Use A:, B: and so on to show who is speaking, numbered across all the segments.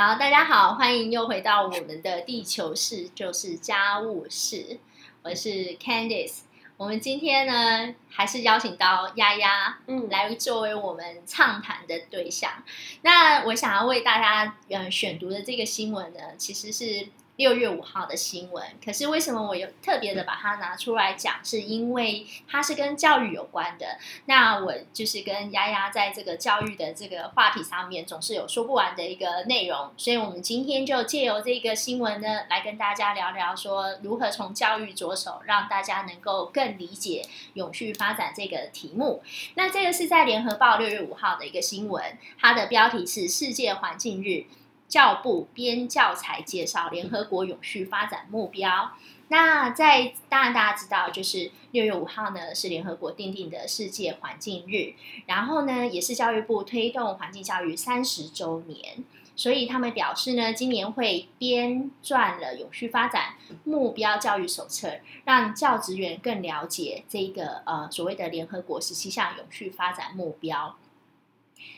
A: 好，大家好，欢迎又回到我们的地球室，就是家务室。我是 Candice。我们今天呢，还是邀请到丫丫，嗯，来作为我们畅谈的对象。那我想要为大家嗯选读的这个新闻呢，其实是。六月五号的新闻，可是为什么我有特别的把它拿出来讲？是因为它是跟教育有关的。那我就是跟丫丫在这个教育的这个话题上面，总是有说不完的一个内容。所以，我们今天就借由这个新闻呢，来跟大家聊聊，说如何从教育着手，让大家能够更理解永续发展这个题目。那这个是在联合报六月五号的一个新闻，它的标题是“世界环境日”。教部编教材介绍联合国永续发展目标。那在当然大家知道，就是六月五号呢是联合国定定的世界环境日，然后呢也是教育部推动环境教育三十周年，所以他们表示呢，今年会编撰了永续发展目标教育手册，让教职员更了解这个呃所谓的联合国十七项永续发展目标。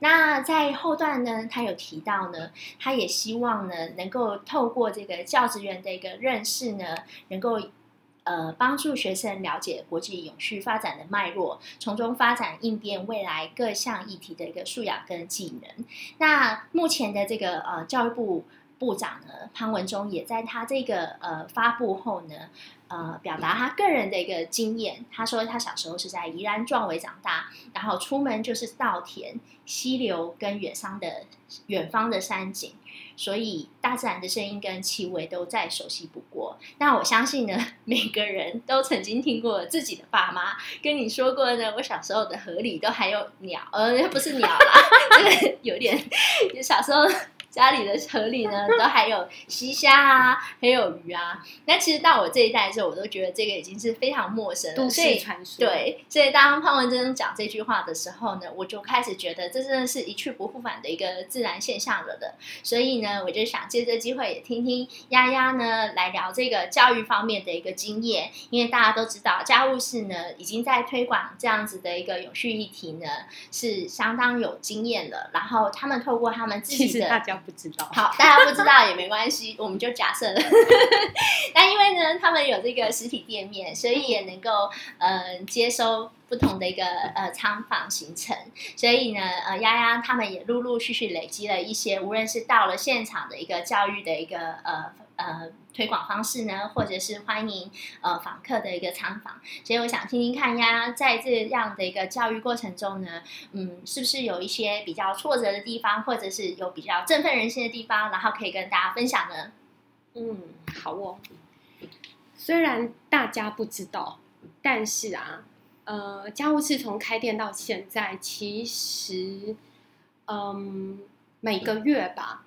A: 那在后段呢，他有提到呢，他也希望呢，能够透过这个教职员的一个认识呢，能够呃帮助学生了解国际永续发展的脉络，从中发展应变未来各项议题的一个素养跟技能。那目前的这个呃教育部部长呢，潘文忠也在他这个呃发布后呢。呃，表达他个人的一个经验。他说，他小时候是在宜兰壮围长大，然后出门就是稻田、溪流跟远方的远方的山景，所以大自然的声音跟气味都再熟悉不过。那我相信呢，每个人都曾经听过自己的爸妈跟你说过呢，我小时候的河里都还有鸟，呃，不是鸟啦，这个有点小时候。家里的河里呢，都还有溪虾啊，还有鱼啊。那其实到我这一代的时候，我都觉得这个已经是非常陌生了。
B: 都市传说。
A: 对，所以当潘文珍讲这句话的时候呢，我就开始觉得这真的是一去不复返的一个自然现象了的。所以呢，我就想借这机会也听听丫丫呢来聊这个教育方面的一个经验，因为大家都知道家务事呢已经在推广这样子的一个永续议题呢是相当有经验了。然后他们透过他们自己的。
B: 不知道，
A: 好，大家不知道也没关系，我们就假设了。那因为呢，他们有这个实体店面，所以也能够呃接收不同的一个呃仓房行程，所以呢，呃丫丫他们也陆陆续续累积了一些，无论是到了现场的一个教育的一个呃。呃，推广方式呢，或者是欢迎呃访客的一个参访，所以我想听听看呀，在这样的一个教育过程中呢，嗯，是不是有一些比较挫折的地方，或者是有比较振奋人心的地方，然后可以跟大家分享呢？
B: 嗯，好哦。虽然大家不知道，但是啊，呃，家务事从开店到现在，其实，嗯，每个月吧。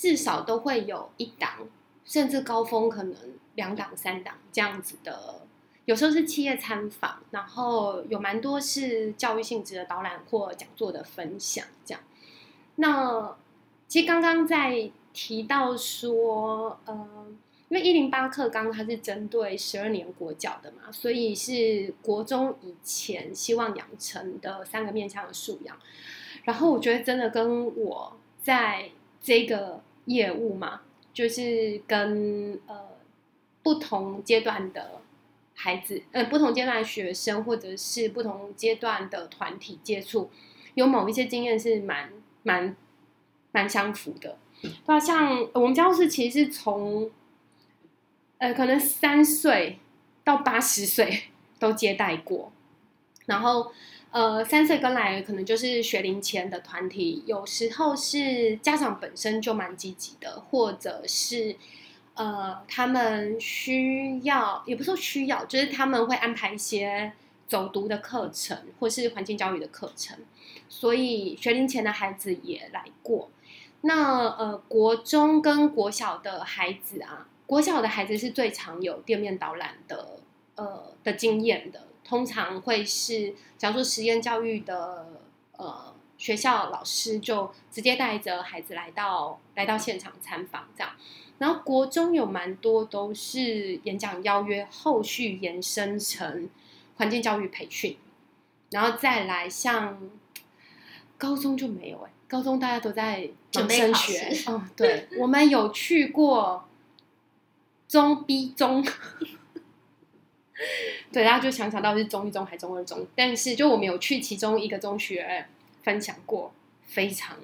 B: 至少都会有一档，甚至高峰可能两档、三档这样子的。有时候是企业参访，然后有蛮多是教育性质的导览或讲座的分享。这样，那其实刚刚在提到说，呃，因为一零八课纲它是针对十二年国教的嘛，所以是国中以前希望养成的三个面向的素养。然后我觉得真的跟我在这个。业务嘛，就是跟呃不同阶段的孩子，呃不同阶段的学生，或者是不同阶段的团体接触，有某一些经验是蛮蛮蛮相符的。那像我们教室其实是从呃可能三岁到八十岁都接待过，然后。呃，三岁跟来可能就是学龄前的团体，有时候是家长本身就蛮积极的，或者是呃，他们需要，也不说需要，就是他们会安排一些走读的课程，或是环境教育的课程，所以学龄前的孩子也来过。那呃，国中跟国小的孩子啊，国小的孩子是最常有店面导览的呃的经验的。通常会是，假如说实验教育的呃学校老师就直接带着孩子来到来到现场参访这样，然后国中有蛮多都是演讲邀约，后续延伸成环境教育培训，然后再来像高中就没有哎，高中大家都在
A: 准备
B: 升学，嗯，对，我们有去过中 B 中，对，大家就想想到是中一中还是中二中，但是就我们有去其中一个中学分享过，非常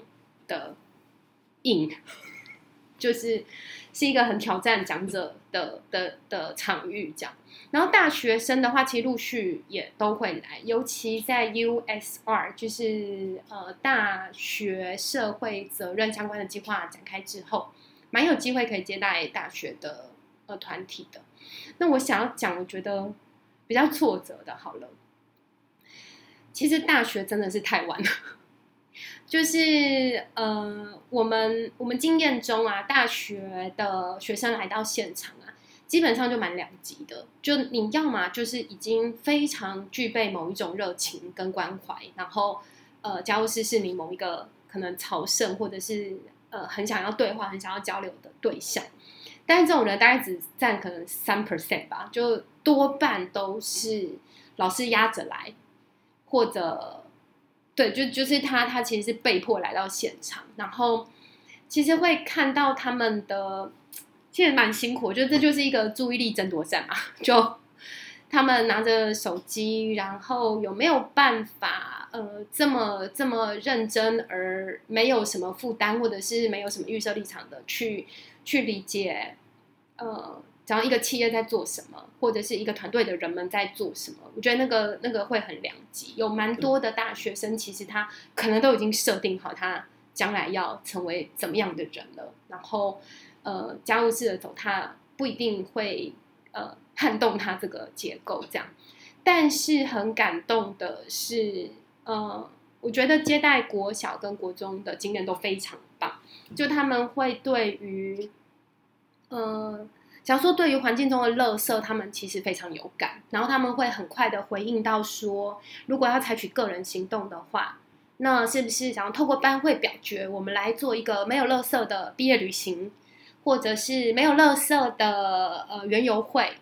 B: 的硬，就是是一个很挑战讲者的的的场域，这样。然后大学生的话，其实陆续也都会来，尤其在 USR，就是呃大学社会责任相关的计划展开之后，蛮有机会可以接待大学的呃团体的。那我想要讲，我觉得比较挫折的，好了，其实大学真的是太晚了，就是呃我们我们经验中啊，大学的学生来到现场啊。基本上就蛮两极的，就你要么就是已经非常具备某一种热情跟关怀，然后呃，加务师是你某一个可能朝圣或者是呃很想要对话、很想要交流的对象，但是这种人大概只占可能三 percent 吧，就多半都是老师压着来，或者对，就就是他他其实是被迫来到现场，然后其实会看到他们的。其实蛮辛苦，我觉得这就是一个注意力争夺战嘛。就他们拿着手机，然后有没有办法呃这么这么认真，而没有什么负担，或者是没有什么预设立场的去去理解呃，讲一个企业在做什么，或者是一个团队的人们在做什么？我觉得那个那个会很良机。有蛮多的大学生，其实他可能都已经设定好他将来要成为怎么样的人了，然后。呃，家务式的走，他不一定会呃撼动他这个结构这样，但是很感动的是，呃，我觉得接待国小跟国中的经验都非常棒，就他们会对于，呃，假如说对于环境中的垃圾，他们其实非常有感，然后他们会很快的回应到说，如果要采取个人行动的话，那是不是想要透过班会表决，我们来做一个没有垃圾的毕业旅行？或者是没有垃圾的呃园游会，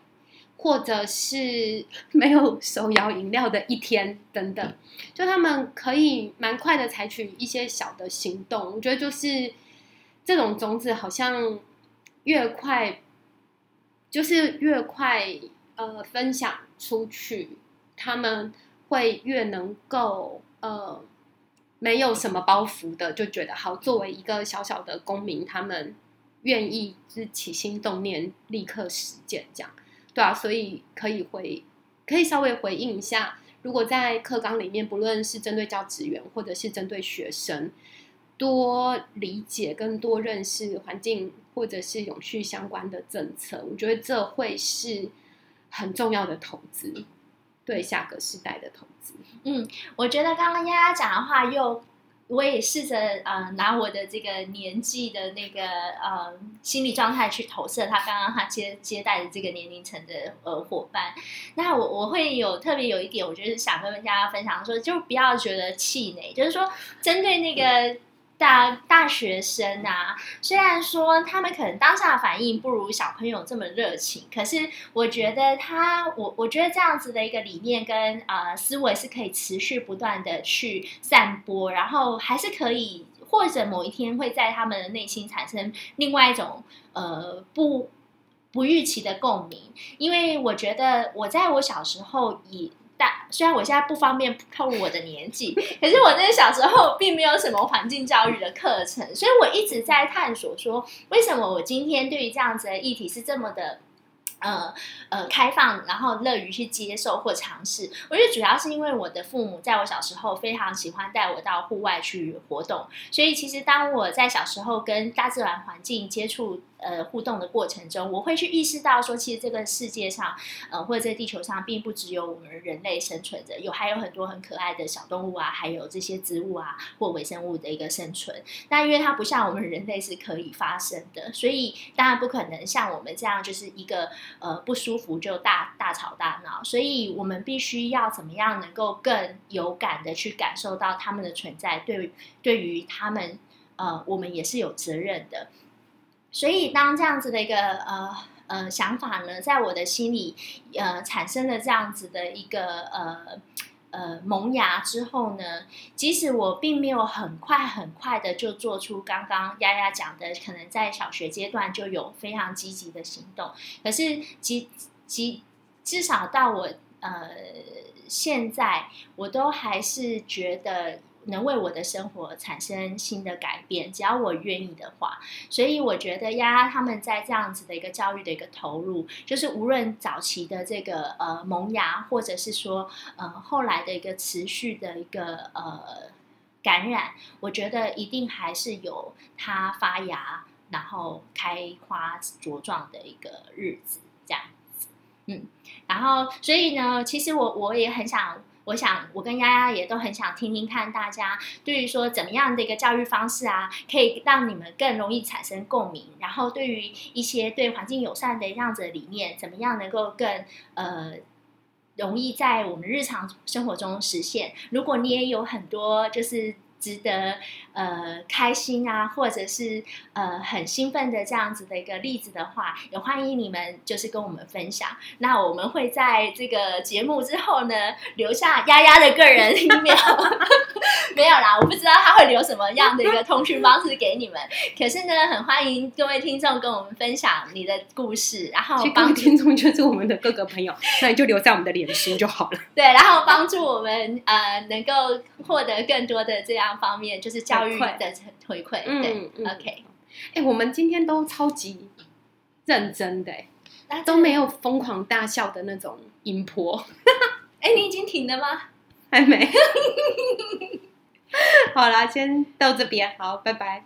B: 或者是没有手摇饮料的一天等等，就他们可以蛮快的采取一些小的行动。我觉得就是这种种子好像越快，就是越快呃分享出去，他们会越能够呃没有什么包袱的，就觉得好作为一个小小的公民，他们。愿意是起心动念，立刻实践，这样对啊，所以可以回，可以稍微回应一下。如果在课纲里面，不论是针对教职员，或者是针对学生，多理解跟多认识环境或者是永续相关的政策，我觉得这会是很重要的投资，对下个时代的投资。
A: 嗯，我觉得刚刚丫丫讲的话又。我也试着呃拿我的这个年纪的那个呃心理状态去投射他刚刚他接接待的这个年龄层的呃伙伴，那我我会有特别有一点，我觉得想跟大家分享说，就不要觉得气馁，就是说针对那个。大大学生啊，虽然说他们可能当下的反应不如小朋友这么热情，可是我觉得他，我我觉得这样子的一个理念跟呃思维是可以持续不断的去散播，然后还是可以，或者某一天会在他们的内心产生另外一种呃不不预期的共鸣，因为我觉得我在我小时候以。但虽然我现在不方便透露我的年纪，可是我那小时候并没有什么环境教育的课程，所以我一直在探索说，为什么我今天对于这样子的议题是这么的。呃呃，开放，然后乐于去接受或尝试。我觉得主要是因为我的父母在我小时候非常喜欢带我到户外去活动，所以其实当我在小时候跟大自然环境接触呃互动的过程中，我会去意识到说，其实这个世界上呃或者在地球上，并不只有我们人类生存着，有还有很多很可爱的小动物啊，还有这些植物啊或微生物的一个生存。那因为它不像我们人类是可以发生的，所以当然不可能像我们这样就是一个。呃，不舒服就大大吵大闹，所以我们必须要怎么样能够更有感的去感受到他们的存在，对对于他们，呃，我们也是有责任的。所以当这样子的一个呃呃想法呢，在我的心里呃产生了这样子的一个呃。呃萌芽之后呢，即使我并没有很快很快的就做出刚刚丫丫讲的，可能在小学阶段就有非常积极的行动，可是即即至少到我呃现在，我都还是觉得。能为我的生活产生新的改变，只要我愿意的话。所以我觉得丫丫他们在这样子的一个教育的一个投入，就是无论早期的这个呃萌芽，或者是说呃后来的一个持续的一个呃感染，我觉得一定还是有它发芽，然后开花茁壮的一个日子这样子。嗯，然后所以呢，其实我我也很想。我想，我跟丫丫也都很想听听看，大家对于说怎么样的一个教育方式啊，可以让你们更容易产生共鸣。然后，对于一些对环境友善的这样子的理念，怎么样能够更呃容易在我们日常生活中实现？如果你也有很多就是。值得呃开心啊，或者是呃很兴奋的这样子的一个例子的话，也欢迎你们就是跟我们分享。那我们会在这个节目之后呢，留下丫丫的个人 email。没有啦，我不知道他会留什么样的一个通讯方式给你们。可是呢，很欢迎各位听众跟我们分享你的故事，然后
B: 帮听众就是我们的各个朋友，那你就留在我们的脸书就好了。
A: 对，然后帮助我们呃能够获得更多的这样。方面就是教育的回馈，对，OK。
B: 哎，我们今天都超级认真的，都没有疯狂大笑的那种音波。
A: 哎，你已经停了吗？
B: 还没。好啦，先到这边，好，拜拜。